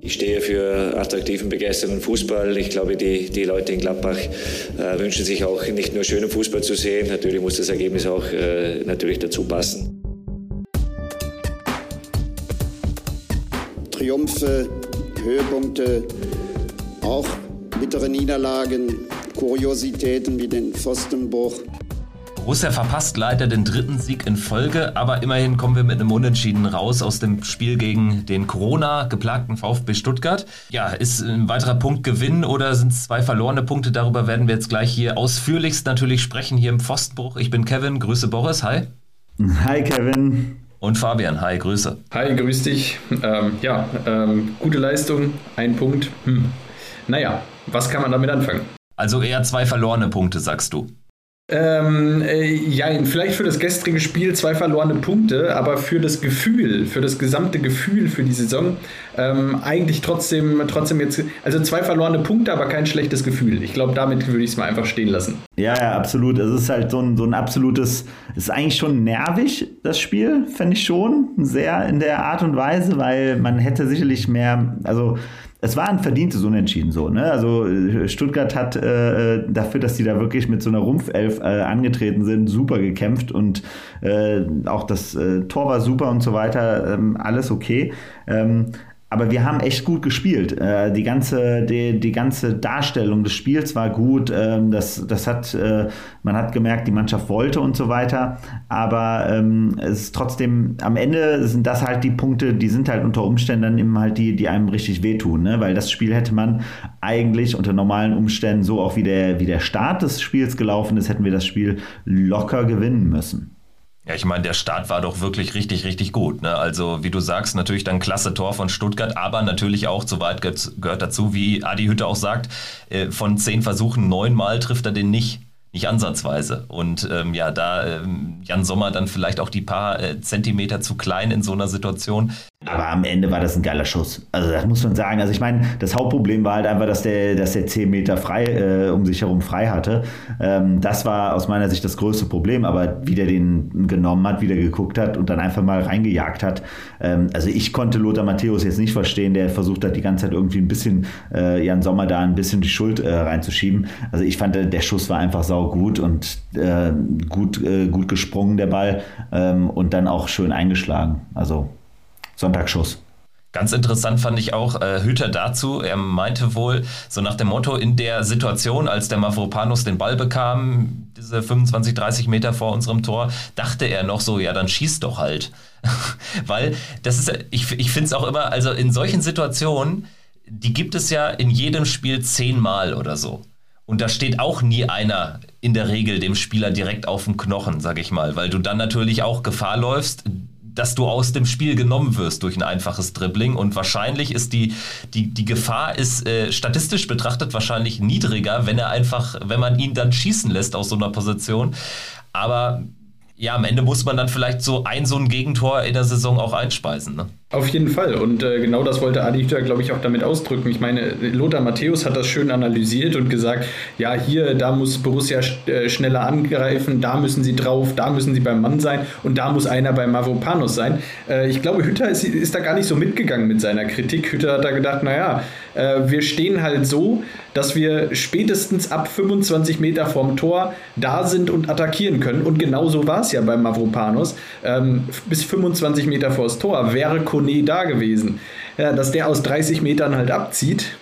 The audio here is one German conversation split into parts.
Ich stehe für attraktiven, begeisternden Fußball. Ich glaube, die, die Leute in Gladbach äh, wünschen sich auch nicht nur schönen Fußball zu sehen. Natürlich muss das Ergebnis auch äh, natürlich dazu passen. Triumphe, Höhepunkte, auch bittere Niederlagen, Kuriositäten wie den Pfostenbruch. Borussia verpasst leider den dritten Sieg in Folge, aber immerhin kommen wir mit einem Unentschieden raus aus dem Spiel gegen den Corona-geplagten VfB Stuttgart. Ja, ist ein weiterer Punkt Gewinn oder sind es zwei verlorene Punkte? Darüber werden wir jetzt gleich hier ausführlichst natürlich sprechen, hier im Pfostenbruch. Ich bin Kevin, grüße Boris, hi. Hi Kevin. Und Fabian, hi, Grüße. Hi, grüß dich. Ähm, ja, ähm, gute Leistung, ein Punkt. Hm. Naja, was kann man damit anfangen? Also eher zwei verlorene Punkte, sagst du. Ähm, äh, ja, vielleicht für das gestrige Spiel zwei verlorene Punkte, aber für das Gefühl, für das gesamte Gefühl für die Saison ähm, eigentlich trotzdem, trotzdem jetzt, also zwei verlorene Punkte, aber kein schlechtes Gefühl. Ich glaube, damit würde ich es mal einfach stehen lassen. Ja, ja, absolut. Es ist halt so ein, so ein absolutes, es ist eigentlich schon nervig, das Spiel, fände ich schon, sehr in der Art und Weise, weil man hätte sicherlich mehr, also es war ein verdientes Unentschieden so. Ne? Also äh, Stuttgart hat äh, äh, dafür, dass sie da wirklich mit so einer Rumpfelf äh, angetreten sind, super gekämpft und äh, auch das äh, Tor war super und so weiter, ähm, alles okay. Ähm, aber wir haben echt gut gespielt. Äh, die, ganze, die, die ganze Darstellung des Spiels war gut. Ähm, das, das hat, äh, man hat gemerkt, die Mannschaft wollte und so weiter. Aber ähm, es ist trotzdem, am Ende sind das halt die Punkte, die sind halt unter Umständen dann eben halt die, die einem richtig wehtun. Ne? Weil das Spiel hätte man eigentlich unter normalen Umständen so auch wie der, wie der Start des Spiels gelaufen ist, hätten wir das Spiel locker gewinnen müssen. Ja, ich meine, der Start war doch wirklich richtig, richtig gut. Ne? Also, wie du sagst, natürlich dann klasse Tor von Stuttgart, aber natürlich auch, soweit gehört dazu, wie Adi Hütte auch sagt, äh, von zehn Versuchen neunmal trifft er den nicht nicht ansatzweise. Und ähm, ja, da ähm, Jan Sommer dann vielleicht auch die paar äh, Zentimeter zu klein in so einer Situation. Aber am Ende war das ein geiler Schuss. Also das muss man sagen. Also ich meine, das Hauptproblem war halt einfach, dass der, dass der 10 Meter frei äh, um sich herum frei hatte. Ähm, das war aus meiner Sicht das größte Problem. Aber wie der den genommen hat, wie der geguckt hat und dann einfach mal reingejagt hat. Ähm, also ich konnte Lothar Matthäus jetzt nicht verstehen, der versucht hat, die ganze Zeit irgendwie ein bisschen äh, Jan Sommer da ein bisschen die Schuld äh, reinzuschieben. Also ich fand, der Schuss war einfach sau gut und äh, gut, äh, gut gesprungen, der Ball. Ähm, und dann auch schön eingeschlagen. Also Sonntagsschuss. Ganz interessant fand ich auch äh, Hüter dazu. Er meinte wohl, so nach dem Motto, in der Situation, als der Mavropanos den Ball bekam, diese 25, 30 Meter vor unserem Tor, dachte er noch so, ja, dann schießt doch halt. Weil das ist, ich, ich finde es auch immer, also in solchen Situationen, die gibt es ja in jedem Spiel zehnmal oder so. Und da steht auch nie einer in der Regel dem Spieler direkt auf dem Knochen, sag ich mal, weil du dann natürlich auch Gefahr läufst, dass du aus dem Spiel genommen wirst durch ein einfaches Dribbling. Und wahrscheinlich ist die, die, die Gefahr ist äh, statistisch betrachtet wahrscheinlich niedriger, wenn er einfach, wenn man ihn dann schießen lässt aus so einer Position. Aber ja, am Ende muss man dann vielleicht so ein, so ein Gegentor in der Saison auch einspeisen. Ne? Auf jeden Fall. Und äh, genau das wollte Adi Hütter, glaube ich, auch damit ausdrücken. Ich meine, Lothar Matthäus hat das schön analysiert und gesagt, ja, hier, da muss Borussia äh, schneller angreifen, da müssen sie drauf, da müssen sie beim Mann sein und da muss einer beim Mavropanos sein. Äh, ich glaube, Hütter ist, ist, da gar nicht so mitgegangen mit seiner Kritik. Hütter hat da gedacht, naja, äh, wir stehen halt so, dass wir spätestens ab 25 Meter vom Tor da sind und attackieren können. Und genau so war es ja beim Mavropanos. Ähm, bis 25 Meter vors Tor wäre Kone da gewesen. Ja, dass der aus 30 Metern halt abzieht.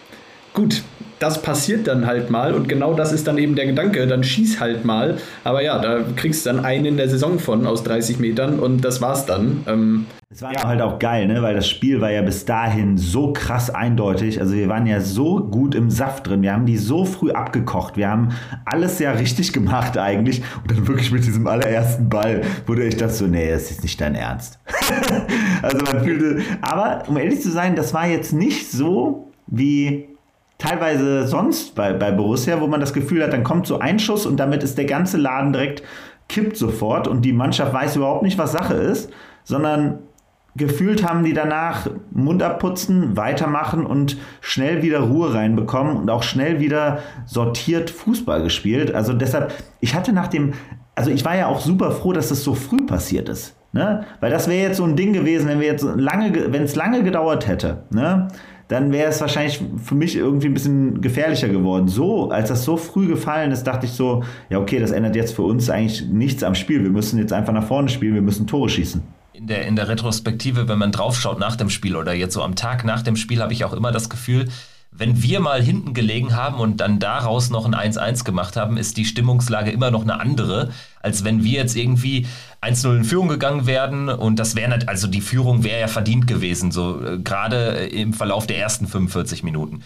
Gut, das passiert dann halt mal und genau das ist dann eben der Gedanke, dann schieß halt mal. Aber ja, da kriegst du dann einen in der Saison von aus 30 Metern und das war's dann. Ähm es war ja halt auch geil, ne? weil das Spiel war ja bis dahin so krass eindeutig. Also wir waren ja so gut im Saft drin. Wir haben die so früh abgekocht. Wir haben alles ja richtig gemacht eigentlich. Und dann wirklich mit diesem allerersten Ball wurde ich das so, nee, das ist nicht dein Ernst. also man fühlte, aber um ehrlich zu sein, das war jetzt nicht so wie teilweise sonst bei, bei Borussia, wo man das Gefühl hat, dann kommt so ein Schuss und damit ist der ganze Laden direkt kippt sofort und die Mannschaft weiß überhaupt nicht, was Sache ist, sondern gefühlt haben die danach Mund abputzen, weitermachen und schnell wieder Ruhe reinbekommen und auch schnell wieder sortiert Fußball gespielt. Also deshalb, ich hatte nach dem, also ich war ja auch super froh, dass das so früh passiert ist. Ne? Weil das wäre jetzt so ein Ding gewesen, wenn wir jetzt lange, wenn es lange gedauert hätte, ne? Dann wäre es wahrscheinlich für mich irgendwie ein bisschen gefährlicher geworden. So, als das so früh gefallen ist, dachte ich so, ja okay, das ändert jetzt für uns eigentlich nichts am Spiel. Wir müssen jetzt einfach nach vorne spielen, wir müssen Tore schießen. In der, in der Retrospektive, wenn man draufschaut nach dem Spiel oder jetzt so am Tag nach dem Spiel, habe ich auch immer das Gefühl, wenn wir mal hinten gelegen haben und dann daraus noch ein 1-1 gemacht haben, ist die Stimmungslage immer noch eine andere, als wenn wir jetzt irgendwie 1-0 in Führung gegangen werden und das wäre also die Führung wäre ja verdient gewesen, so äh, gerade im Verlauf der ersten 45 Minuten.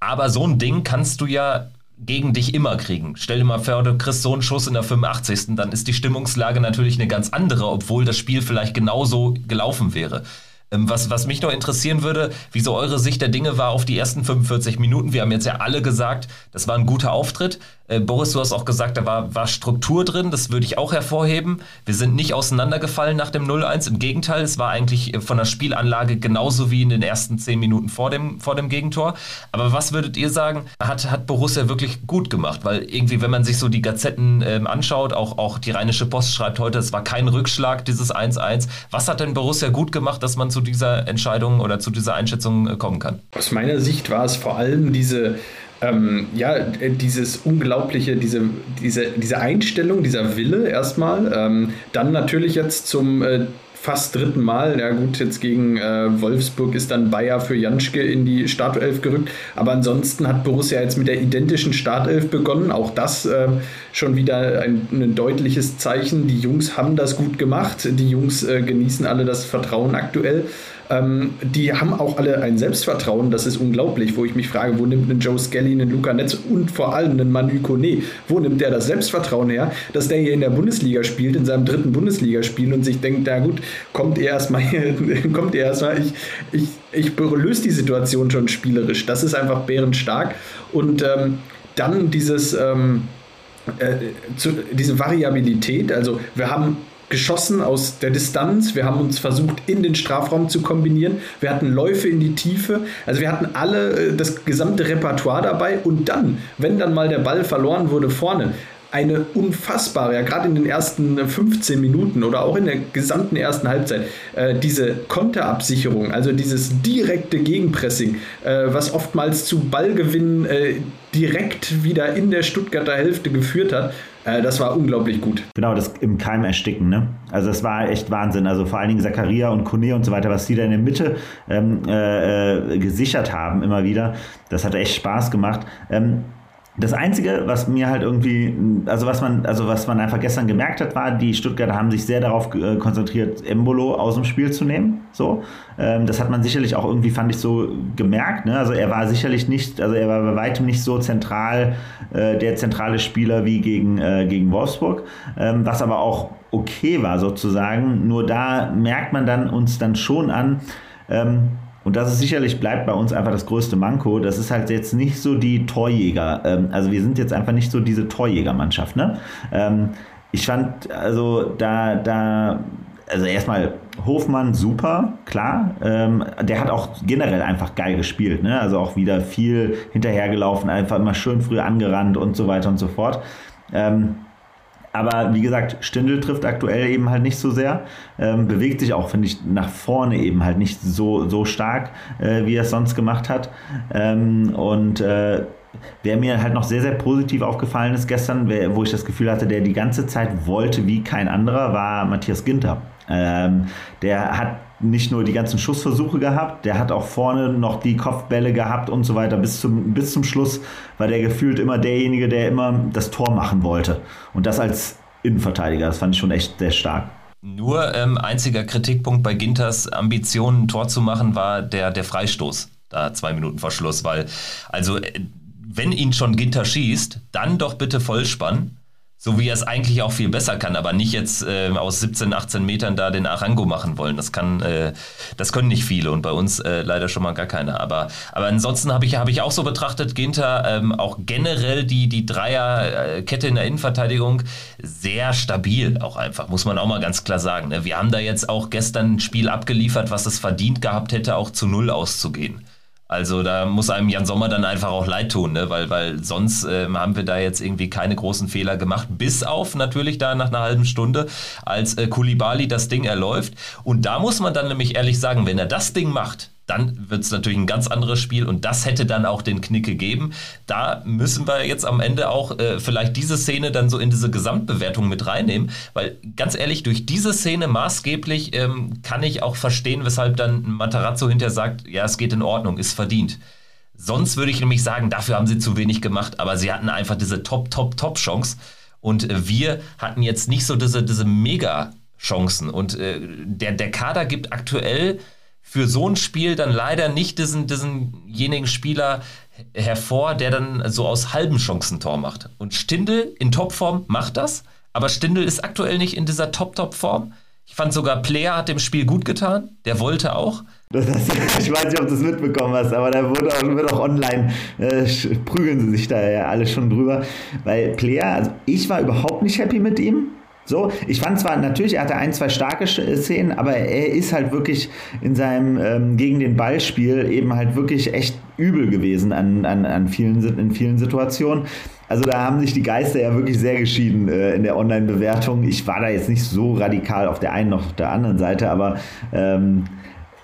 Aber so ein Ding kannst du ja gegen dich immer kriegen. Stell dir mal vor, du kriegst so einen Schuss in der 85. Dann ist die Stimmungslage natürlich eine ganz andere, obwohl das Spiel vielleicht genauso gelaufen wäre. Ähm, was, was mich noch interessieren würde, wie so eure Sicht der Dinge war auf die ersten 45 Minuten. Wir haben jetzt ja alle gesagt, das war ein guter Auftritt. Äh, Boris, du hast auch gesagt, da war, war Struktur drin, das würde ich auch hervorheben. Wir sind nicht auseinandergefallen nach dem 0-1. Im Gegenteil, es war eigentlich äh, von der Spielanlage genauso wie in den ersten 10 Minuten vor dem, vor dem Gegentor. Aber was würdet ihr sagen, hat, hat Borussia wirklich gut gemacht? Weil irgendwie, wenn man sich so die Gazetten äh, anschaut, auch, auch die Rheinische Post schreibt heute, es war kein Rückschlag, dieses 1-1. Was hat denn Borussia gut gemacht, dass man zu dieser Entscheidung oder zu dieser Einschätzung äh, kommen kann? Aus meiner Sicht war es vor allem diese ähm, ja, dieses unglaubliche, diese, diese, diese Einstellung, dieser Wille erstmal, ähm, dann natürlich jetzt zum äh, fast dritten Mal. Ja gut, jetzt gegen äh, Wolfsburg ist dann Bayer für Janschke in die Startelf gerückt. Aber ansonsten hat Borussia jetzt mit der identischen Startelf begonnen. Auch das äh, schon wieder ein, ein, deutliches Zeichen. Die Jungs haben das gut gemacht. Die Jungs äh, genießen alle das Vertrauen aktuell. Ähm, die haben auch alle ein Selbstvertrauen, das ist unglaublich, wo ich mich frage, wo nimmt ein Joe Skelly, einen Luca Netz und vor allem einen Manu Kone, wo nimmt der das Selbstvertrauen her, dass der hier in der Bundesliga spielt, in seinem dritten Bundesligaspiel und sich denkt, na gut, kommt ihr erstmal kommt ihr erstmal, ich, ich, ich löse die Situation schon spielerisch. Das ist einfach bärenstark. Und ähm, dann dieses, ähm, äh, zu, diese Variabilität, also wir haben geschossen aus der Distanz. Wir haben uns versucht, in den Strafraum zu kombinieren. Wir hatten Läufe in die Tiefe. Also wir hatten alle äh, das gesamte Repertoire dabei. Und dann, wenn dann mal der Ball verloren wurde vorne, eine unfassbare, ja gerade in den ersten 15 Minuten oder auch in der gesamten ersten Halbzeit, äh, diese Konterabsicherung, also dieses direkte Gegenpressing, äh, was oftmals zu Ballgewinnen äh, direkt wieder in der Stuttgarter Hälfte geführt hat, äh, das war unglaublich gut. Genau, das im Keim ersticken, ne? Also das war echt Wahnsinn. Also vor allen Dingen Zakaria und Kone und so weiter, was die da in der Mitte ähm, äh, äh gesichert haben immer wieder, das hat echt Spaß gemacht. Ähm, das Einzige, was mir halt irgendwie, also was man, also was man einfach gestern gemerkt hat, war, die Stuttgarter haben sich sehr darauf äh, konzentriert, Embolo aus dem Spiel zu nehmen. So, ähm, das hat man sicherlich auch irgendwie, fand ich so gemerkt. Ne? Also er war sicherlich nicht, also er war bei weitem nicht so zentral äh, der zentrale Spieler wie gegen äh, gegen Wolfsburg, ähm, was aber auch okay war sozusagen. Nur da merkt man dann uns dann schon an. Ähm, und das ist sicherlich bleibt bei uns einfach das größte Manko. Das ist halt jetzt nicht so die Torjäger. Ähm, also wir sind jetzt einfach nicht so diese Torjägermannschaft. Ne? Ähm, ich fand, also da, da, also erstmal Hofmann super, klar. Ähm, der hat auch generell einfach geil gespielt. Ne? Also auch wieder viel hinterhergelaufen, einfach immer schön früh angerannt und so weiter und so fort. Ähm, aber wie gesagt, Stindl trifft aktuell eben halt nicht so sehr. Ähm, bewegt sich auch, finde ich, nach vorne eben halt nicht so, so stark, äh, wie er es sonst gemacht hat. Ähm, und äh, Wer mir halt noch sehr, sehr positiv aufgefallen ist gestern, wo ich das Gefühl hatte, der die ganze Zeit wollte wie kein anderer, war Matthias Ginter. Ähm, der hat nicht nur die ganzen Schussversuche gehabt, der hat auch vorne noch die Kopfbälle gehabt und so weiter. Bis zum, bis zum Schluss war der gefühlt immer derjenige, der immer das Tor machen wollte. Und das als Innenverteidiger. Das fand ich schon echt sehr stark. Nur ähm, einziger Kritikpunkt bei Ginters Ambitionen, ein Tor zu machen, war der, der Freistoß. Da zwei Minuten vor Schluss, weil, also, äh, wenn ihn schon Ginter schießt, dann doch bitte Vollspann so wie er es eigentlich auch viel besser kann, aber nicht jetzt äh, aus 17, 18 Metern da den Arango machen wollen. Das kann, äh, das können nicht viele und bei uns äh, leider schon mal gar keiner. Aber, aber ansonsten habe ich, hab ich auch so betrachtet, Ginter, ähm, auch generell die, die Dreierkette in der Innenverteidigung sehr stabil, auch einfach, muss man auch mal ganz klar sagen. Ne? Wir haben da jetzt auch gestern ein Spiel abgeliefert, was es verdient gehabt hätte, auch zu Null auszugehen. Also da muss einem Jan Sommer dann einfach auch leid tun, ne? weil, weil sonst äh, haben wir da jetzt irgendwie keine großen Fehler gemacht, bis auf natürlich da nach einer halben Stunde, als äh, Kulibali das Ding erläuft. Und da muss man dann nämlich ehrlich sagen, wenn er das Ding macht, dann wird es natürlich ein ganz anderes Spiel und das hätte dann auch den Knick gegeben. Da müssen wir jetzt am Ende auch äh, vielleicht diese Szene dann so in diese Gesamtbewertung mit reinnehmen, weil ganz ehrlich, durch diese Szene maßgeblich ähm, kann ich auch verstehen, weshalb dann Matarazzo hinterher sagt, ja, es geht in Ordnung, ist verdient. Sonst würde ich nämlich sagen, dafür haben sie zu wenig gemacht, aber sie hatten einfach diese Top, Top, Top-Chance und äh, wir hatten jetzt nicht so diese, diese Mega-Chancen und äh, der, der Kader gibt aktuell für so ein Spiel dann leider nicht diesen, diesenjenigen Spieler hervor, der dann so aus halben Chancen Tor macht. Und Stindel in Topform macht das, aber Stindel ist aktuell nicht in dieser Top-Top-Form. Ich fand sogar Player hat dem Spiel gut getan, der wollte auch. Das, ich weiß nicht, ob du es mitbekommen hast, aber da wurde auch, wird auch online, äh, prügeln sie sich da ja alle schon drüber. Weil Player, also ich war überhaupt nicht happy mit ihm. So, ich fand zwar natürlich, er hatte ein, zwei starke äh, Szenen, aber er ist halt wirklich in seinem ähm, gegen den Ballspiel eben halt wirklich echt übel gewesen an, an, an vielen, in vielen Situationen. Also da haben sich die Geister ja wirklich sehr geschieden äh, in der Online-Bewertung. Ich war da jetzt nicht so radikal auf der einen noch auf der anderen Seite, aber ähm,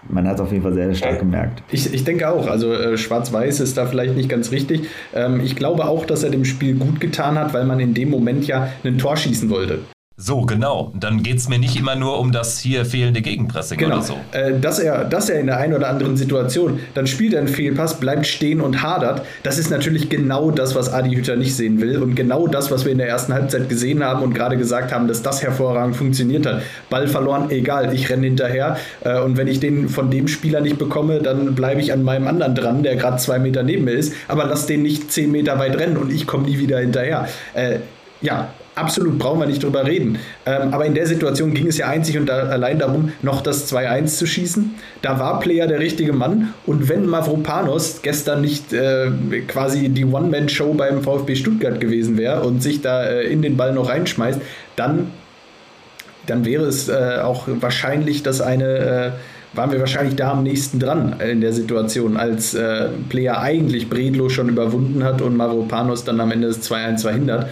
man hat es auf jeden Fall sehr stark gemerkt. Ich, ich denke auch, also äh, Schwarz-Weiß ist da vielleicht nicht ganz richtig. Ähm, ich glaube auch, dass er dem Spiel gut getan hat, weil man in dem Moment ja ein Tor schießen wollte. So, genau. Dann geht es mir nicht immer nur um das hier fehlende Gegenpressing genau. oder so. Äh, dass, er, dass er in der einen oder anderen Situation, dann spielt er einen Fehlpass, bleibt stehen und hadert. Das ist natürlich genau das, was Adi Hütter nicht sehen will. Und genau das, was wir in der ersten Halbzeit gesehen haben und gerade gesagt haben, dass das hervorragend funktioniert hat. Ball verloren, egal, ich renne hinterher. Äh, und wenn ich den von dem Spieler nicht bekomme, dann bleibe ich an meinem anderen dran, der gerade zwei Meter neben mir ist. Aber lass den nicht zehn Meter weit rennen und ich komme nie wieder hinterher. Äh, ja, absolut brauchen wir nicht drüber reden. Ähm, aber in der Situation ging es ja einzig und da, allein darum, noch das 2-1 zu schießen. Da war Player der richtige Mann. Und wenn Mavropanos gestern nicht äh, quasi die One-Man-Show beim VfB Stuttgart gewesen wäre und sich da äh, in den Ball noch reinschmeißt, dann, dann wäre es äh, auch wahrscheinlich, dass eine äh, waren wir wahrscheinlich da am nächsten dran in der Situation, als äh, Player eigentlich Bredlo schon überwunden hat und Mavropanos dann am Ende das 2-1 verhindert.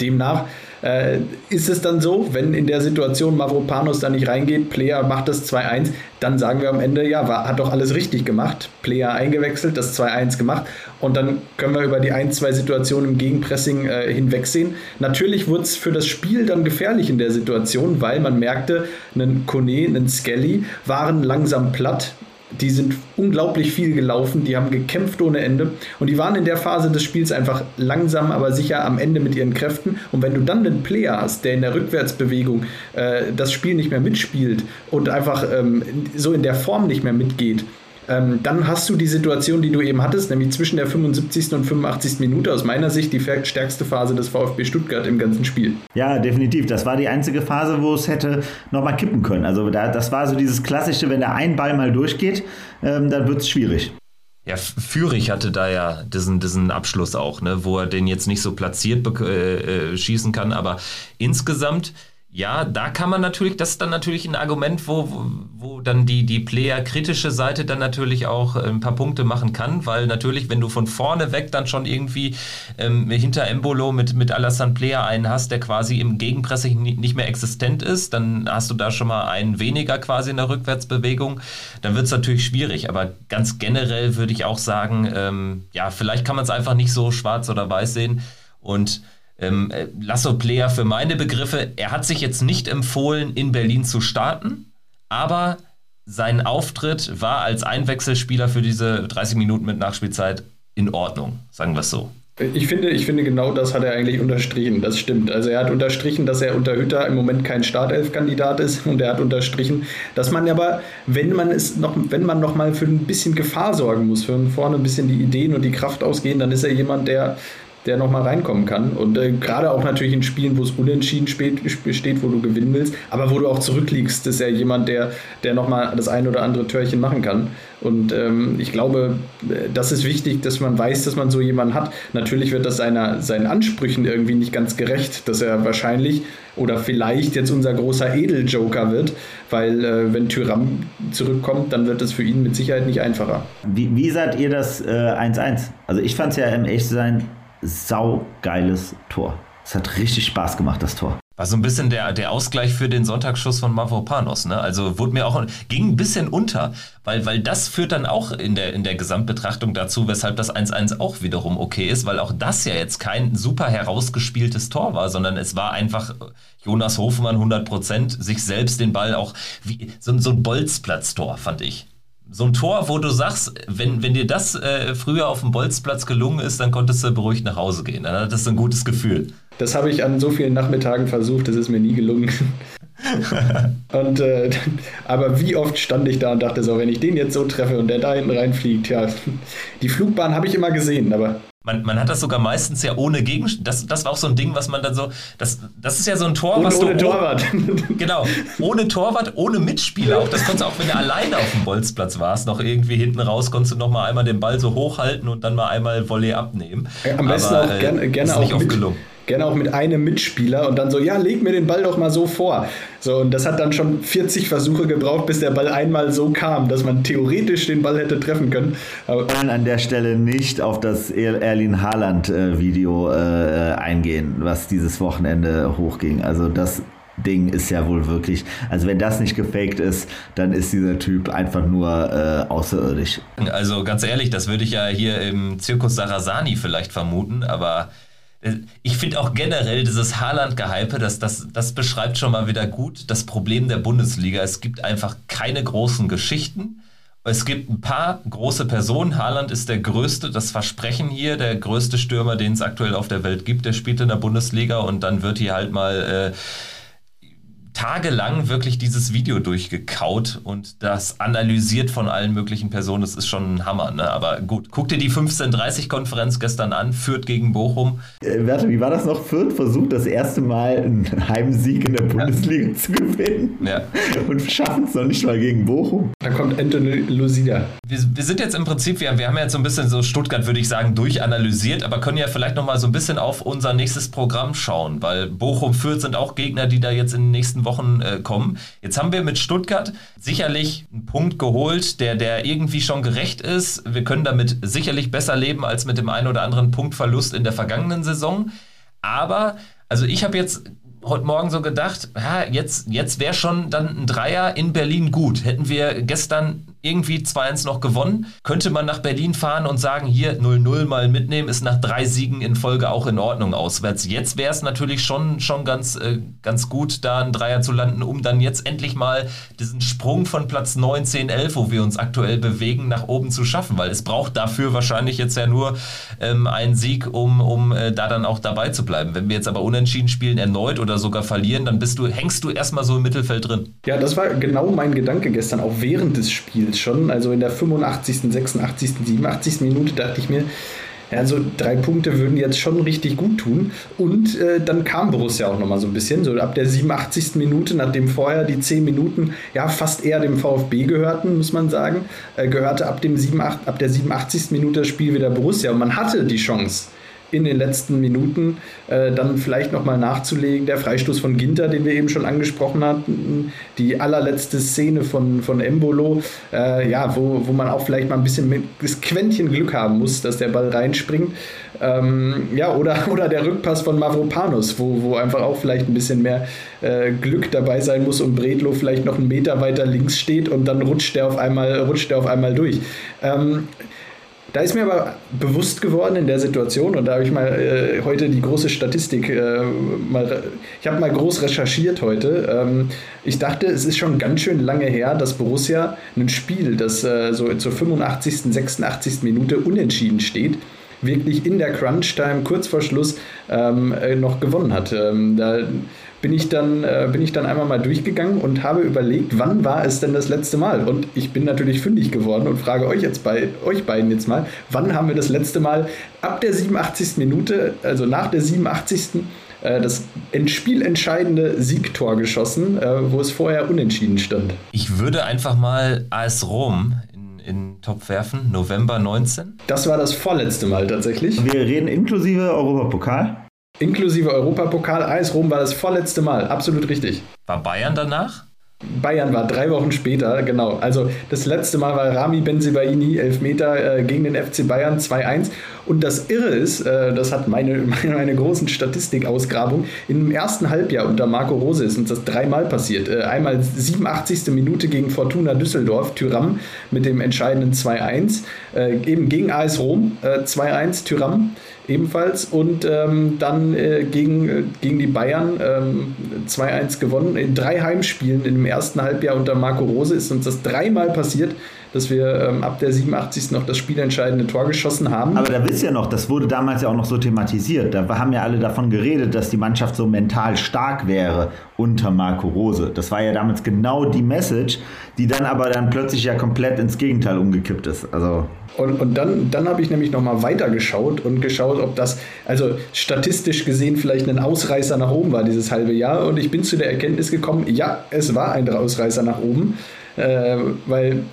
Demnach äh, ist es dann so, wenn in der Situation Mavropanos da nicht reingeht, Player macht das 2-1, dann sagen wir am Ende, ja, war, hat doch alles richtig gemacht. Player eingewechselt, das 2-1 gemacht und dann können wir über die ein, zwei Situationen im Gegenpressing äh, hinwegsehen. Natürlich wurde es für das Spiel dann gefährlich in der Situation, weil man merkte, einen Kone, einen Skelly waren langsam platt die sind unglaublich viel gelaufen, die haben gekämpft ohne Ende und die waren in der Phase des Spiels einfach langsam, aber sicher am Ende mit ihren Kräften. Und wenn du dann einen Player hast, der in der Rückwärtsbewegung äh, das Spiel nicht mehr mitspielt und einfach ähm, so in der Form nicht mehr mitgeht, ähm, dann hast du die Situation, die du eben hattest, nämlich zwischen der 75. und 85. Minute aus meiner Sicht die stärkste Phase des VfB Stuttgart im ganzen Spiel. Ja, definitiv. Das war die einzige Phase, wo es hätte nochmal kippen können. Also da, das war so dieses klassische, wenn der ein Ball mal durchgeht, ähm, dann wird es schwierig. Ja, Fürich hatte da ja diesen, diesen Abschluss auch, ne, wo er den jetzt nicht so platziert äh, äh, schießen kann, aber insgesamt ja, da kann man natürlich, das ist dann natürlich ein Argument, wo, wo, dann die, die Player-kritische Seite dann natürlich auch äh, ein paar Punkte machen kann, weil natürlich, wenn du von vorne weg dann schon irgendwie ähm, hinter Embolo mit, mit Alassane Player einen hast, der quasi im Gegenpressing nicht mehr existent ist, dann hast du da schon mal einen weniger quasi in der Rückwärtsbewegung, dann wird es natürlich schwierig. Aber ganz generell würde ich auch sagen, ähm, ja, vielleicht kann man es einfach nicht so schwarz oder weiß sehen und ähm, äh, Lasso Player für meine Begriffe, er hat sich jetzt nicht empfohlen, in Berlin zu starten, aber sein Auftritt war als Einwechselspieler für diese 30 Minuten mit Nachspielzeit in Ordnung, sagen wir es so. Ich finde, ich finde, genau das hat er eigentlich unterstrichen. Das stimmt. Also er hat unterstrichen, dass er unter Hütter im Moment kein Startelf-Kandidat ist und er hat unterstrichen, dass man aber, wenn man es noch, wenn man noch mal für ein bisschen Gefahr sorgen muss, für vorne ein bisschen die Ideen und die Kraft ausgehen, dann ist er jemand, der der nochmal reinkommen kann. Und äh, gerade auch natürlich in Spielen, wo es unentschieden steht, wo du gewinnen willst, aber wo du auch zurückliegst, ist er jemand, der, der nochmal das ein oder andere Törchen machen kann. Und ähm, ich glaube, das ist wichtig, dass man weiß, dass man so jemanden hat. Natürlich wird das seiner, seinen Ansprüchen irgendwie nicht ganz gerecht, dass er wahrscheinlich oder vielleicht jetzt unser großer Edeljoker wird, weil äh, wenn Tyram zurückkommt, dann wird es für ihn mit Sicherheit nicht einfacher. Wie, wie seid ihr das 1-1? Äh, also ich fand es ja im Echtsein saugeiles Tor. Es hat richtig Spaß gemacht, das Tor. War so ein bisschen der, der Ausgleich für den Sonntagsschuss von Mavropanos, ne? Also wurde mir auch, ging ein bisschen unter, weil, weil das führt dann auch in der, in der Gesamtbetrachtung dazu, weshalb das 1-1 auch wiederum okay ist, weil auch das ja jetzt kein super herausgespieltes Tor war, sondern es war einfach Jonas Hofmann 100 Prozent, sich selbst den Ball auch, wie, so, so ein Bolzplatztor, fand ich so ein Tor, wo du sagst, wenn, wenn dir das äh, früher auf dem Bolzplatz gelungen ist, dann konntest du beruhigt nach Hause gehen. Dann hattest du ein gutes Gefühl. Das habe ich an so vielen Nachmittagen versucht, das ist mir nie gelungen. und äh, aber wie oft stand ich da und dachte so, wenn ich den jetzt so treffe und der da hinten reinfliegt, ja, die Flugbahn habe ich immer gesehen, aber man, man hat das sogar meistens ja ohne Gegenstand. Das, das war auch so ein Ding, was man dann so. Das, das ist ja so ein Tor, ohne, was du. Ohne Torwart. Genau. Ohne Torwart, ohne Mitspieler. Auch das konntest du auch, wenn du alleine auf dem Bolzplatz warst, noch irgendwie hinten raus, konntest du noch mal einmal den Ball so hochhalten und dann mal einmal Volley abnehmen. Am besten Aber, auch gerne, gerne auch mit, gerne auch mit einem Mitspieler und dann so, ja, leg mir den Ball doch mal so vor. So, und das hat dann schon 40 Versuche gebraucht, bis der Ball einmal so kam, dass man theoretisch den Ball hätte treffen können. Aber an der Stelle nicht auf das Erlin Haaland-Video äh, eingehen, was dieses Wochenende hochging. Also das Ding ist ja wohl wirklich, also wenn das nicht gefaked ist, dann ist dieser Typ einfach nur äh, außerirdisch. Also ganz ehrlich, das würde ich ja hier im Zirkus Sarasani vielleicht vermuten, aber ich finde auch generell dieses Haaland-Gehype, das, das, das beschreibt schon mal wieder gut das Problem der Bundesliga. Es gibt einfach keine großen Geschichten. Es gibt ein paar große Personen. Haaland ist der größte, das Versprechen hier, der größte Stürmer, den es aktuell auf der Welt gibt. Der spielt in der Bundesliga und dann wird hier halt mal äh, tagelang wirklich dieses Video durchgekaut und das analysiert von allen möglichen Personen. Das ist schon ein Hammer. Ne? Aber gut, guck dir die 15.30-Konferenz gestern an, Fürth gegen Bochum. Äh, warte, wie war das noch? Fürth versucht das erste Mal einen Heimsieg in der Bundesliga ja. zu gewinnen ja. und schaffen es noch nicht mal gegen Bochum. Da kommt Anthony Lucida. Wir, wir, sind jetzt im Prinzip, wir, wir haben jetzt so ein bisschen so Stuttgart, würde ich sagen, durchanalysiert, aber können ja vielleicht noch mal so ein bisschen auf unser nächstes Programm schauen, weil Bochum, Fürth sind auch Gegner, die da jetzt in den nächsten Wochen äh, kommen. Jetzt haben wir mit Stuttgart sicherlich einen Punkt geholt, der, der irgendwie schon gerecht ist. Wir können damit sicherlich besser leben als mit dem einen oder anderen Punktverlust in der vergangenen Saison. Aber, also ich habe jetzt heute Morgen so gedacht, ja, jetzt, jetzt wäre schon dann ein Dreier in Berlin gut. Hätten wir gestern irgendwie 2-1 noch gewonnen, könnte man nach Berlin fahren und sagen, hier 0-0 mal mitnehmen, ist nach drei Siegen in Folge auch in Ordnung auswärts. Jetzt wäre es natürlich schon, schon ganz, äh, ganz gut, da einen Dreier zu landen, um dann jetzt endlich mal diesen Sprung von Platz 9, 10, 11, wo wir uns aktuell bewegen, nach oben zu schaffen, weil es braucht dafür wahrscheinlich jetzt ja nur ähm, einen Sieg, um, um äh, da dann auch dabei zu bleiben. Wenn wir jetzt aber unentschieden spielen, erneut oder sogar verlieren, dann bist du, hängst du erstmal so im Mittelfeld drin. Ja, das war genau mein Gedanke gestern, auch während des Spiels Spiels schon. Also in der 85., 86., 87. Minute dachte ich mir, also drei Punkte würden jetzt schon richtig gut tun. Und äh, dann kam Borussia auch nochmal so ein bisschen. So ab der 87. Minute, nachdem vorher die 10 Minuten ja fast eher dem VfB gehörten, muss man sagen, äh, gehörte ab, dem 7, 8, ab der 87. Minute das Spiel wieder Borussia. Und man hatte die Chance in den letzten Minuten äh, dann vielleicht nochmal nachzulegen. Der Freistoß von Ginter, den wir eben schon angesprochen hatten, die allerletzte Szene von, von Embolo, äh, ja, wo, wo man auch vielleicht mal ein bisschen mit das Quäntchen Glück haben muss, dass der Ball reinspringt. Ähm, ja, oder, oder der Rückpass von Mavropanos, wo, wo einfach auch vielleicht ein bisschen mehr äh, Glück dabei sein muss und Bredlo vielleicht noch einen Meter weiter links steht und dann rutscht der auf einmal, rutscht der auf einmal durch. Ähm, da ist mir aber bewusst geworden in der Situation, und da habe ich mal äh, heute die große Statistik, äh, mal, ich habe mal groß recherchiert heute. Ähm, ich dachte, es ist schon ganz schön lange her, dass Borussia ein Spiel, das äh, so zur 85., 86. Minute unentschieden steht, wirklich in der Crunch-Time kurz vor Schluss ähm, äh, noch gewonnen hat. Ähm, da bin ich dann, äh, bin ich dann einmal mal durchgegangen und habe überlegt, wann war es denn das letzte Mal? Und ich bin natürlich fündig geworden und frage euch jetzt bei euch beiden jetzt mal, wann haben wir das letzte Mal ab der 87. Minute, also nach der 87. Äh, das spielentscheidende Siegtor geschossen, äh, wo es vorher unentschieden stand. Ich würde einfach mal AS Rom in Topf werfen, November 19. Das war das vorletzte Mal tatsächlich. Wir reden inklusive Europapokal. Inklusive Europapokal, AS Rom war das vorletzte Mal, absolut richtig. War Bayern danach? Bayern war drei Wochen später, genau. Also das letzte Mal war Rami Benzibaini, Elfmeter äh, gegen den FC Bayern 2-1. Und das Irre ist, äh, das hat meine, meine, meine großen Statistikausgrabung, im ersten Halbjahr unter Marco Rose ist uns das dreimal passiert. Äh, einmal 87. Minute gegen Fortuna Düsseldorf, Tyram mit dem entscheidenden 2-1. Äh, eben gegen AS Rom, äh, 2-1 Tyram ebenfalls. Und ähm, dann äh, gegen, äh, gegen die Bayern ähm, 2-1 gewonnen. In drei Heimspielen im ersten Halbjahr unter Marco Rose ist uns das dreimal passiert dass wir ähm, ab der 87. noch das spielentscheidende Tor geschossen haben. Aber da wisst ihr noch, das wurde damals ja auch noch so thematisiert. Da haben ja alle davon geredet, dass die Mannschaft so mental stark wäre unter Marco Rose. Das war ja damals genau die Message, die dann aber dann plötzlich ja komplett ins Gegenteil umgekippt ist. Also und, und dann, dann habe ich nämlich nochmal weitergeschaut und geschaut, ob das, also statistisch gesehen, vielleicht ein Ausreißer nach oben war dieses halbe Jahr. Und ich bin zu der Erkenntnis gekommen, ja, es war ein Ausreißer nach oben. Äh, weil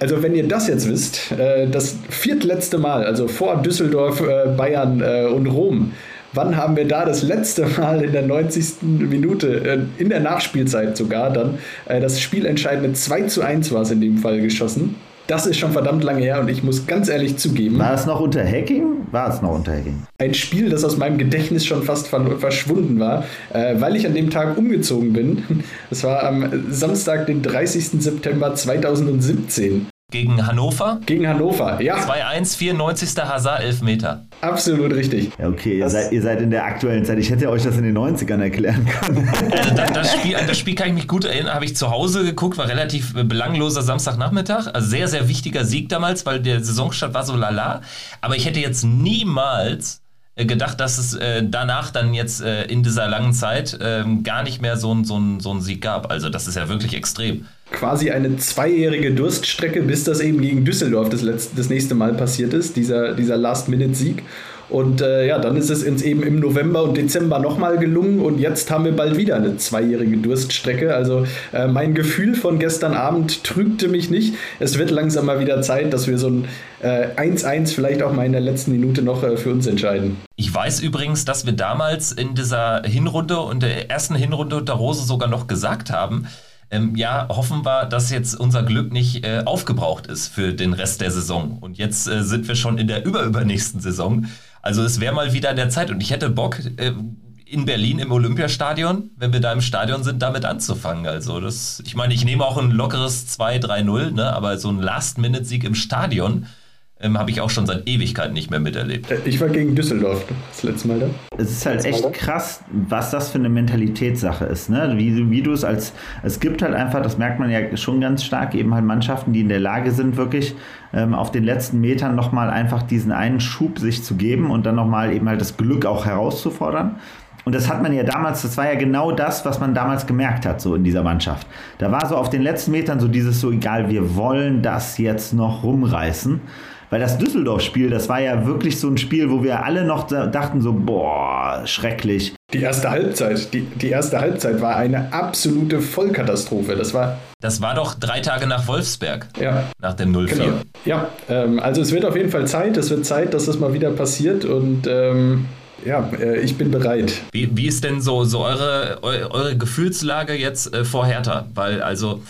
also wenn ihr das jetzt wisst, äh, das viertletzte Mal, also vor Düsseldorf, äh, Bayern äh, und Rom, wann haben wir da das letzte Mal in der 90. Minute, in der Nachspielzeit sogar dann, das spielentscheidende 2 zu 1 war es in dem Fall geschossen? Das ist schon verdammt lange her und ich muss ganz ehrlich zugeben. War es noch unter Hacking? War es noch unter Hacking? Ein Spiel, das aus meinem Gedächtnis schon fast verschwunden war, äh, weil ich an dem Tag umgezogen bin. Es war am Samstag, den 30. September 2017. Gegen Hannover? Gegen Hannover, ja. 2-1, 94. Hazard, 11 Meter. Absolut richtig. Ja, okay, ihr seid, ihr seid, in der aktuellen Zeit. Ich hätte euch das in den 90ern erklären können. Also das, Spiel, das Spiel kann ich mich gut erinnern, habe ich zu Hause geguckt, war relativ belangloser Samstagnachmittag. Also sehr, sehr wichtiger Sieg damals, weil der Saisonstart war so lala. Aber ich hätte jetzt niemals äh, gedacht, dass es äh, danach dann jetzt äh, in dieser langen Zeit äh, gar nicht mehr so, so, so einen Sieg gab. Also das ist ja wirklich extrem quasi eine zweijährige Durststrecke, bis das eben gegen Düsseldorf das, letzte, das nächste Mal passiert ist, dieser, dieser Last-Minute-Sieg. Und äh, ja, dann ist es uns eben im November und Dezember nochmal gelungen und jetzt haben wir bald wieder eine zweijährige Durststrecke. Also äh, mein Gefühl von gestern Abend trügte mich nicht. Es wird langsam mal wieder Zeit, dass wir so ein 1-1 äh, vielleicht auch mal in der letzten Minute noch äh, für uns entscheiden. Ich weiß übrigens, dass wir damals in dieser Hinrunde und der ersten Hinrunde unter Rose sogar noch gesagt haben, ähm, ja, hoffen wir, dass jetzt unser Glück nicht äh, aufgebraucht ist für den Rest der Saison. Und jetzt äh, sind wir schon in der überübernächsten Saison. Also es wäre mal wieder an der Zeit. Und ich hätte Bock, äh, in Berlin im Olympiastadion, wenn wir da im Stadion sind, damit anzufangen. Also das, ich meine, ich nehme auch ein lockeres 2-3-0, ne? aber so ein Last-Minute-Sieg im Stadion ähm, habe ich auch schon seit Ewigkeiten nicht mehr miterlebt. Äh, ich war gegen Düsseldorf das letzte Mal da. Es ist halt echt krass, was das für eine Mentalitätssache ist. Ne? Wie, wie du es als, es gibt halt einfach, das merkt man ja schon ganz stark, eben halt Mannschaften, die in der Lage sind, wirklich ähm, auf den letzten Metern nochmal einfach diesen einen Schub sich zu geben und dann nochmal eben halt das Glück auch herauszufordern. Und das hat man ja damals, das war ja genau das, was man damals gemerkt hat, so in dieser Mannschaft. Da war so auf den letzten Metern so dieses so, egal, wir wollen das jetzt noch rumreißen. Weil das Düsseldorf-Spiel, das war ja wirklich so ein Spiel, wo wir alle noch dachten so, boah, schrecklich. Die erste Halbzeit, die, die erste Halbzeit war eine absolute Vollkatastrophe. Das war. Das war doch drei Tage nach Wolfsberg. Ja. Nach dem 0-4. Genau. Ja, ähm, also es wird auf jeden Fall Zeit. Es wird Zeit, dass das mal wieder passiert und ähm, ja, äh, ich bin bereit. Wie, wie ist denn so, so eure, eure Gefühlslage jetzt äh, vor Hertha? Weil also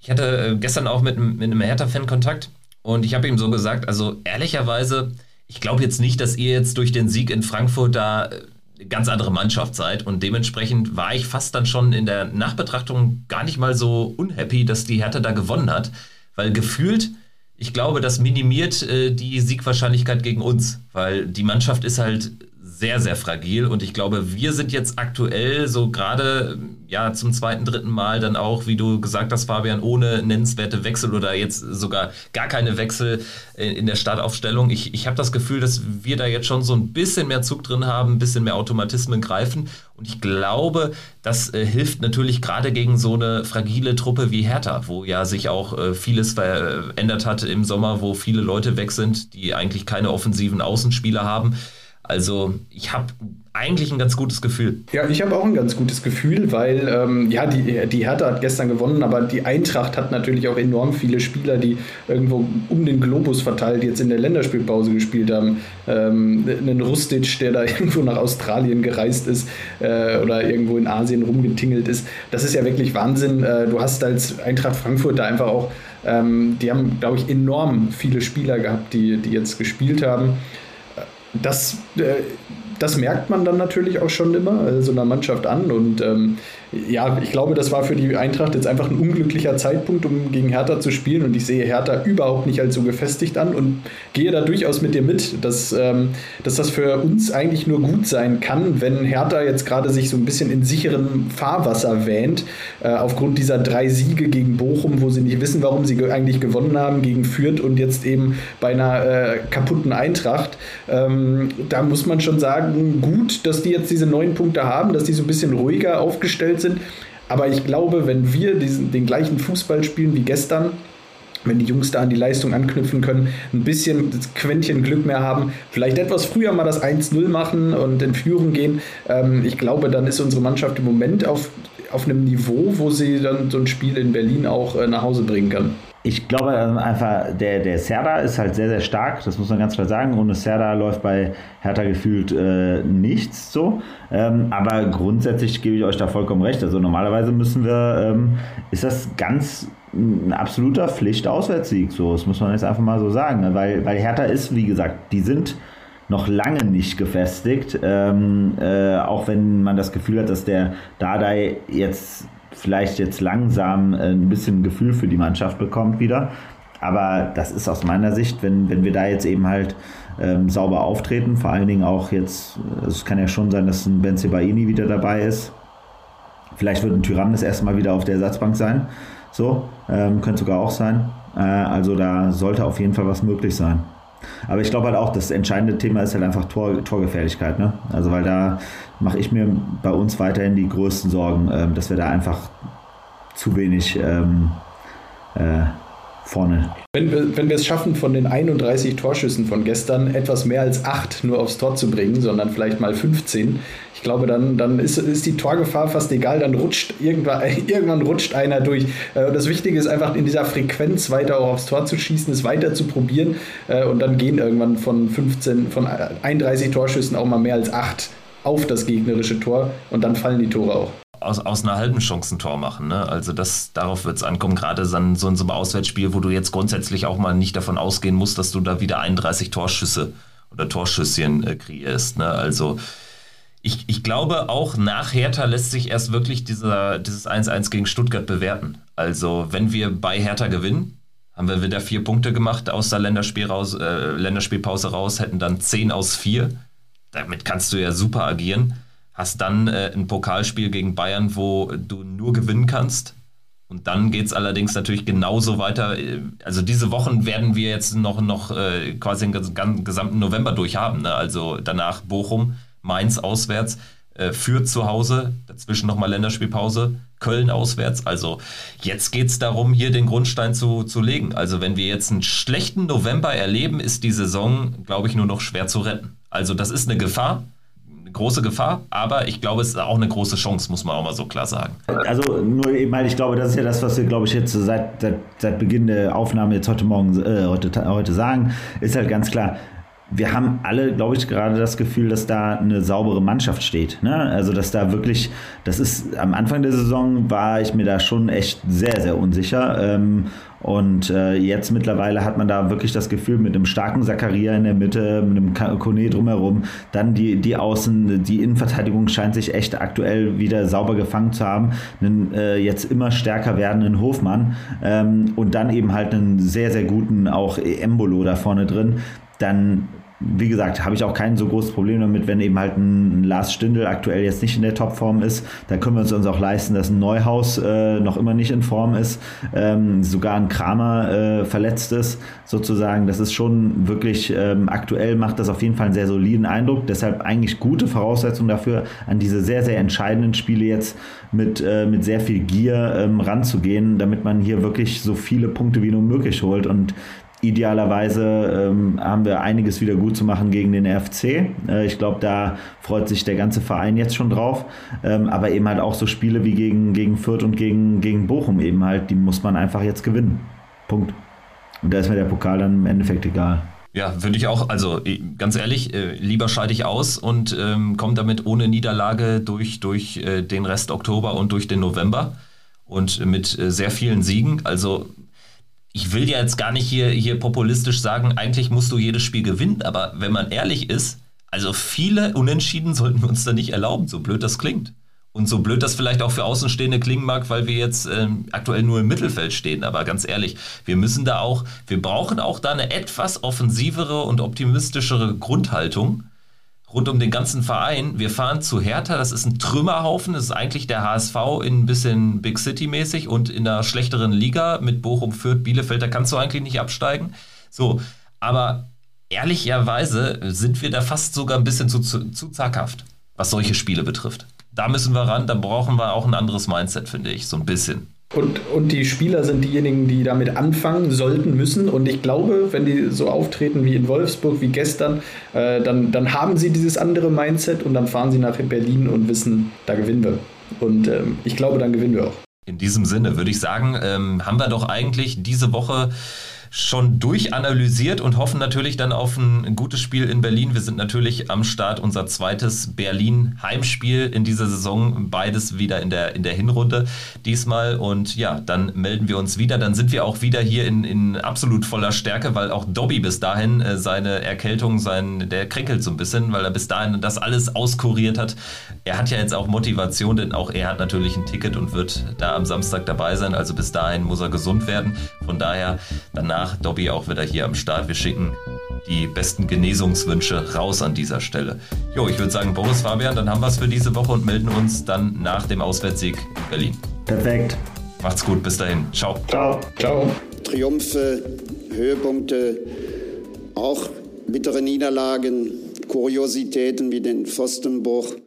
ich hatte äh, gestern auch mit, mit einem Hertha-Fan Kontakt und ich habe ihm so gesagt, also ehrlicherweise, ich glaube jetzt nicht, dass ihr jetzt durch den Sieg in Frankfurt da eine äh, ganz andere Mannschaft seid. Und dementsprechend war ich fast dann schon in der Nachbetrachtung gar nicht mal so unhappy, dass die Hertha da gewonnen hat. Weil gefühlt, ich glaube, das minimiert äh, die Siegwahrscheinlichkeit gegen uns. Weil die Mannschaft ist halt sehr, sehr fragil. Und ich glaube, wir sind jetzt aktuell so gerade ja zum zweiten, dritten Mal dann auch, wie du gesagt hast, Fabian, ohne nennenswerte Wechsel oder jetzt sogar gar keine Wechsel in der Startaufstellung. Ich, ich habe das Gefühl, dass wir da jetzt schon so ein bisschen mehr Zug drin haben, ein bisschen mehr Automatismen greifen. Und ich glaube, das äh, hilft natürlich gerade gegen so eine fragile Truppe wie Hertha, wo ja sich auch äh, vieles verändert hat im Sommer, wo viele Leute weg sind, die eigentlich keine offensiven Außenspieler haben. Also ich habe eigentlich ein ganz gutes Gefühl. Ja, ich habe auch ein ganz gutes Gefühl, weil ähm, ja, die, die Hertha hat gestern gewonnen, aber die Eintracht hat natürlich auch enorm viele Spieler, die irgendwo um den Globus verteilt jetzt in der Länderspielpause gespielt haben. Ähm, einen Rustic, der da irgendwo nach Australien gereist ist äh, oder irgendwo in Asien rumgetingelt ist. Das ist ja wirklich Wahnsinn. Äh, du hast als Eintracht Frankfurt da einfach auch, ähm, die haben, glaube ich, enorm viele Spieler gehabt, die, die jetzt gespielt haben. Das, äh, das merkt man dann natürlich auch schon immer äh, so einer Mannschaft an. Und ähm, ja, ich glaube, das war für die Eintracht jetzt einfach ein unglücklicher Zeitpunkt, um gegen Hertha zu spielen. Und ich sehe Hertha überhaupt nicht als so gefestigt an und gehe da durchaus mit dir mit, dass, ähm, dass das für uns eigentlich nur gut sein kann, wenn Hertha jetzt gerade sich so ein bisschen in sicherem Fahrwasser wähnt, äh, aufgrund dieser drei Siege gegen Bochum, wo sie nicht wissen, warum sie eigentlich gewonnen haben, gegen Fürth und jetzt eben bei einer äh, kaputten Eintracht. Ähm, da muss man schon sagen, gut, dass die jetzt diese neun Punkte haben, dass die so ein bisschen ruhiger aufgestellt sind. Aber ich glaube, wenn wir diesen, den gleichen Fußball spielen wie gestern, wenn die Jungs da an die Leistung anknüpfen können, ein bisschen das Quäntchen Glück mehr haben, vielleicht etwas früher mal das 1-0 machen und in Führung gehen. Ähm, ich glaube, dann ist unsere Mannschaft im Moment auf, auf einem Niveau, wo sie dann so ein Spiel in Berlin auch äh, nach Hause bringen kann. Ich glaube ähm, einfach, der, der Serda ist halt sehr, sehr stark, das muss man ganz klar sagen. Ohne Serda läuft bei Hertha gefühlt äh, nichts so. Ähm, aber grundsätzlich gebe ich euch da vollkommen recht. Also normalerweise müssen wir, ähm, ist das ganz ein absoluter Pflicht-Auswärtssieg. So, das muss man jetzt einfach mal so sagen. Ne? Weil, weil Hertha ist, wie gesagt, die sind noch lange nicht gefestigt. Ähm, äh, auch wenn man das Gefühl hat, dass der Dardai jetzt vielleicht jetzt langsam äh, ein bisschen Gefühl für die Mannschaft bekommt wieder. Aber das ist aus meiner Sicht, wenn, wenn wir da jetzt eben halt ähm, sauber auftreten, vor allen Dingen auch jetzt, es kann ja schon sein, dass ein Benzebaini wieder dabei ist. Vielleicht wird ein Tyrann das erste Mal wieder auf der Ersatzbank sein. So, ähm, könnte sogar auch sein. Äh, also da sollte auf jeden Fall was möglich sein. Aber ich glaube halt auch, das entscheidende Thema ist halt einfach Tor, Torgefährlichkeit. Ne? Also weil da mache ich mir bei uns weiterhin die größten Sorgen, ähm, dass wir da einfach zu wenig ähm, äh, vorne. Wenn wir, wenn wir es schaffen, von den 31 Torschüssen von gestern etwas mehr als 8 nur aufs Tor zu bringen, sondern vielleicht mal 15, ich glaube, dann, dann ist, ist die Torgefahr fast egal, dann rutscht irgendwann, irgendwann rutscht einer durch. Äh, und das Wichtige ist einfach in dieser Frequenz weiter auch aufs Tor zu schießen, es weiter zu probieren äh, und dann gehen irgendwann von 15, von 31 Torschüssen auch mal mehr als 8 auf das gegnerische Tor und dann fallen die Tore auch aus, aus einer halben Chance ein Tor machen. Ne? Also das, darauf wird es ankommen, gerade so in so einem Auswärtsspiel, wo du jetzt grundsätzlich auch mal nicht davon ausgehen musst, dass du da wieder 31 Torschüsse oder Torschüsschen äh, kreierst. Ne? Also ich, ich glaube, auch nach Hertha lässt sich erst wirklich dieser, dieses 1-1 gegen Stuttgart bewerten. Also wenn wir bei Hertha gewinnen, haben wir wieder vier Punkte gemacht aus der Länderspiel raus, äh, Länderspielpause raus, hätten dann 10 aus 4. Damit kannst du ja super agieren hast dann äh, ein Pokalspiel gegen Bayern, wo du nur gewinnen kannst. Und dann geht es allerdings natürlich genauso weiter. Also diese Wochen werden wir jetzt noch, noch äh, quasi den gesamten November durchhaben. Ne? Also danach Bochum, Mainz auswärts, äh, Fürth zu Hause, dazwischen nochmal Länderspielpause, Köln auswärts. Also jetzt geht es darum, hier den Grundstein zu, zu legen. Also wenn wir jetzt einen schlechten November erleben, ist die Saison, glaube ich, nur noch schwer zu retten. Also das ist eine Gefahr große Gefahr, aber ich glaube, es ist auch eine große Chance, muss man auch mal so klar sagen. Also nur eben, weil ich glaube, das ist ja das, was wir, glaube ich, jetzt seit, seit, seit Beginn der Aufnahme jetzt heute Morgen, äh, heute, heute sagen, ist halt ganz klar, wir haben alle, glaube ich, gerade das Gefühl, dass da eine saubere Mannschaft steht. Ne? Also, dass da wirklich, das ist, am Anfang der Saison war ich mir da schon echt sehr, sehr unsicher. Ähm, und äh, jetzt mittlerweile hat man da wirklich das Gefühl, mit einem starken Zakaria in der Mitte, mit einem Kone drumherum, dann die, die Außen, die Innenverteidigung scheint sich echt aktuell wieder sauber gefangen zu haben. Einen äh, jetzt immer stärker werdenden Hofmann ähm, und dann eben halt einen sehr, sehr guten auch Embolo da vorne drin. Dann wie gesagt, habe ich auch kein so großes Problem damit, wenn eben halt ein Lars Stindl aktuell jetzt nicht in der Topform ist. Da können wir uns, uns auch leisten, dass ein Neuhaus äh, noch immer nicht in Form ist, ähm, sogar ein Kramer äh, verletzt ist, sozusagen. Das ist schon wirklich ähm, aktuell macht das auf jeden Fall einen sehr soliden Eindruck. Deshalb eigentlich gute Voraussetzungen dafür, an diese sehr, sehr entscheidenden Spiele jetzt mit, äh, mit sehr viel Gier ähm, ranzugehen, damit man hier wirklich so viele Punkte wie nur möglich holt. Und Idealerweise ähm, haben wir einiges wieder gut zu machen gegen den RFC. Äh, ich glaube, da freut sich der ganze Verein jetzt schon drauf. Ähm, aber eben halt auch so Spiele wie gegen, gegen Fürth und gegen, gegen Bochum eben halt, die muss man einfach jetzt gewinnen. Punkt. Und da ist mir der Pokal dann im Endeffekt egal. Ja, würde ich auch, also ganz ehrlich, äh, lieber scheide ich aus und ähm, komme damit ohne Niederlage durch, durch äh, den Rest Oktober und durch den November und mit äh, sehr vielen Siegen. Also ich will ja jetzt gar nicht hier, hier populistisch sagen, eigentlich musst du jedes Spiel gewinnen, aber wenn man ehrlich ist, Also viele Unentschieden sollten wir uns da nicht erlauben, so blöd das klingt. Und so blöd das vielleicht auch für Außenstehende klingen mag, weil wir jetzt ähm, aktuell nur im Mittelfeld stehen. Aber ganz ehrlich, wir müssen da auch, wir brauchen auch da eine etwas offensivere und optimistischere Grundhaltung rund um den ganzen Verein. Wir fahren zu Hertha, das ist ein Trümmerhaufen, das ist eigentlich der HSV in ein bisschen Big City mäßig und in einer schlechteren Liga mit Bochum, Fürth, Bielefeld, da kannst du eigentlich nicht absteigen. So, aber ehrlicherweise sind wir da fast sogar ein bisschen zu, zu, zu zaghaft, was solche Spiele betrifft da müssen wir ran, da brauchen wir auch ein anderes Mindset, finde ich, so ein bisschen. Und, und die Spieler sind diejenigen, die damit anfangen sollten, müssen. Und ich glaube, wenn die so auftreten wie in Wolfsburg, wie gestern, äh, dann, dann haben sie dieses andere Mindset und dann fahren sie nach Berlin und wissen, da gewinnen wir. Und ähm, ich glaube, dann gewinnen wir auch. In diesem Sinne würde ich sagen, ähm, haben wir doch eigentlich diese Woche schon durchanalysiert und hoffen natürlich dann auf ein gutes Spiel in Berlin. Wir sind natürlich am Start, unser zweites Berlin-Heimspiel in dieser Saison. Beides wieder in der, in der Hinrunde diesmal. Und ja, dann melden wir uns wieder. Dann sind wir auch wieder hier in, in absolut voller Stärke, weil auch Dobby bis dahin äh, seine Erkältung, sein, der kränkelt so ein bisschen, weil er bis dahin das alles auskuriert hat. Er hat ja jetzt auch Motivation, denn auch er hat natürlich ein Ticket und wird da am Samstag dabei sein. Also bis dahin muss er gesund werden. Von daher danach danach Dobby auch wieder hier am Start. Wir schicken die besten Genesungswünsche raus an dieser Stelle. Jo, ich würde sagen, Boris Fabian, dann haben wir es für diese Woche und melden uns dann nach dem Auswärtssieg in Berlin. Perfekt. Macht's gut, bis dahin. Ciao. Ciao. Ciao. Triumphe, Höhepunkte, auch bittere Niederlagen, Kuriositäten wie den Pfostenbruch.